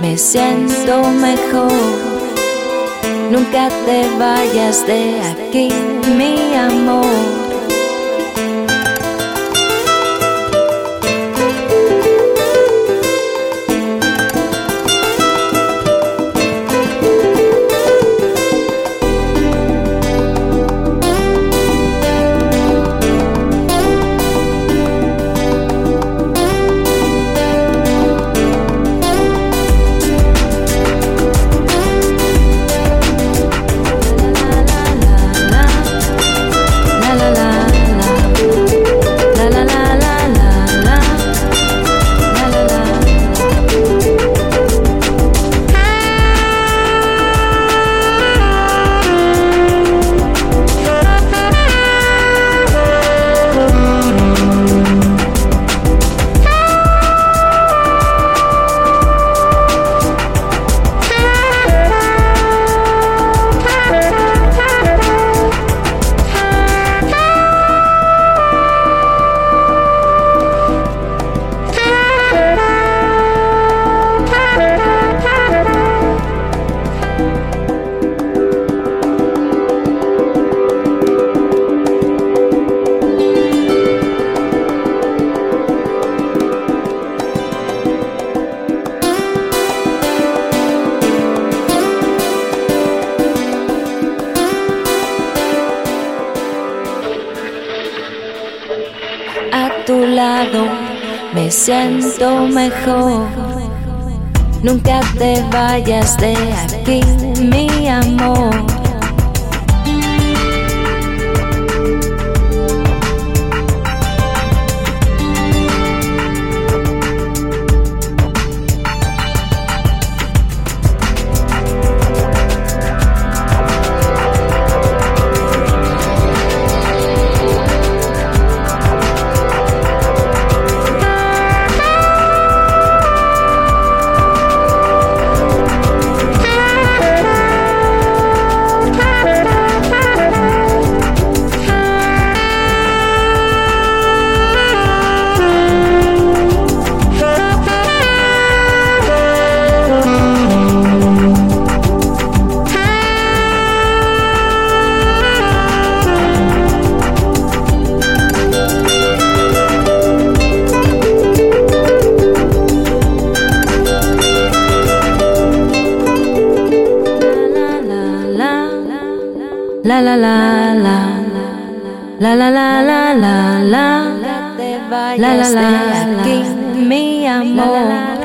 me siento mejor. Nunca te vayas de aquí, mi amor. Me siento mejor. Nunca te vayas de aquí, mi amor. La la la la. La la la la la la. La te vayas la, la, la, de aquí, mi amor.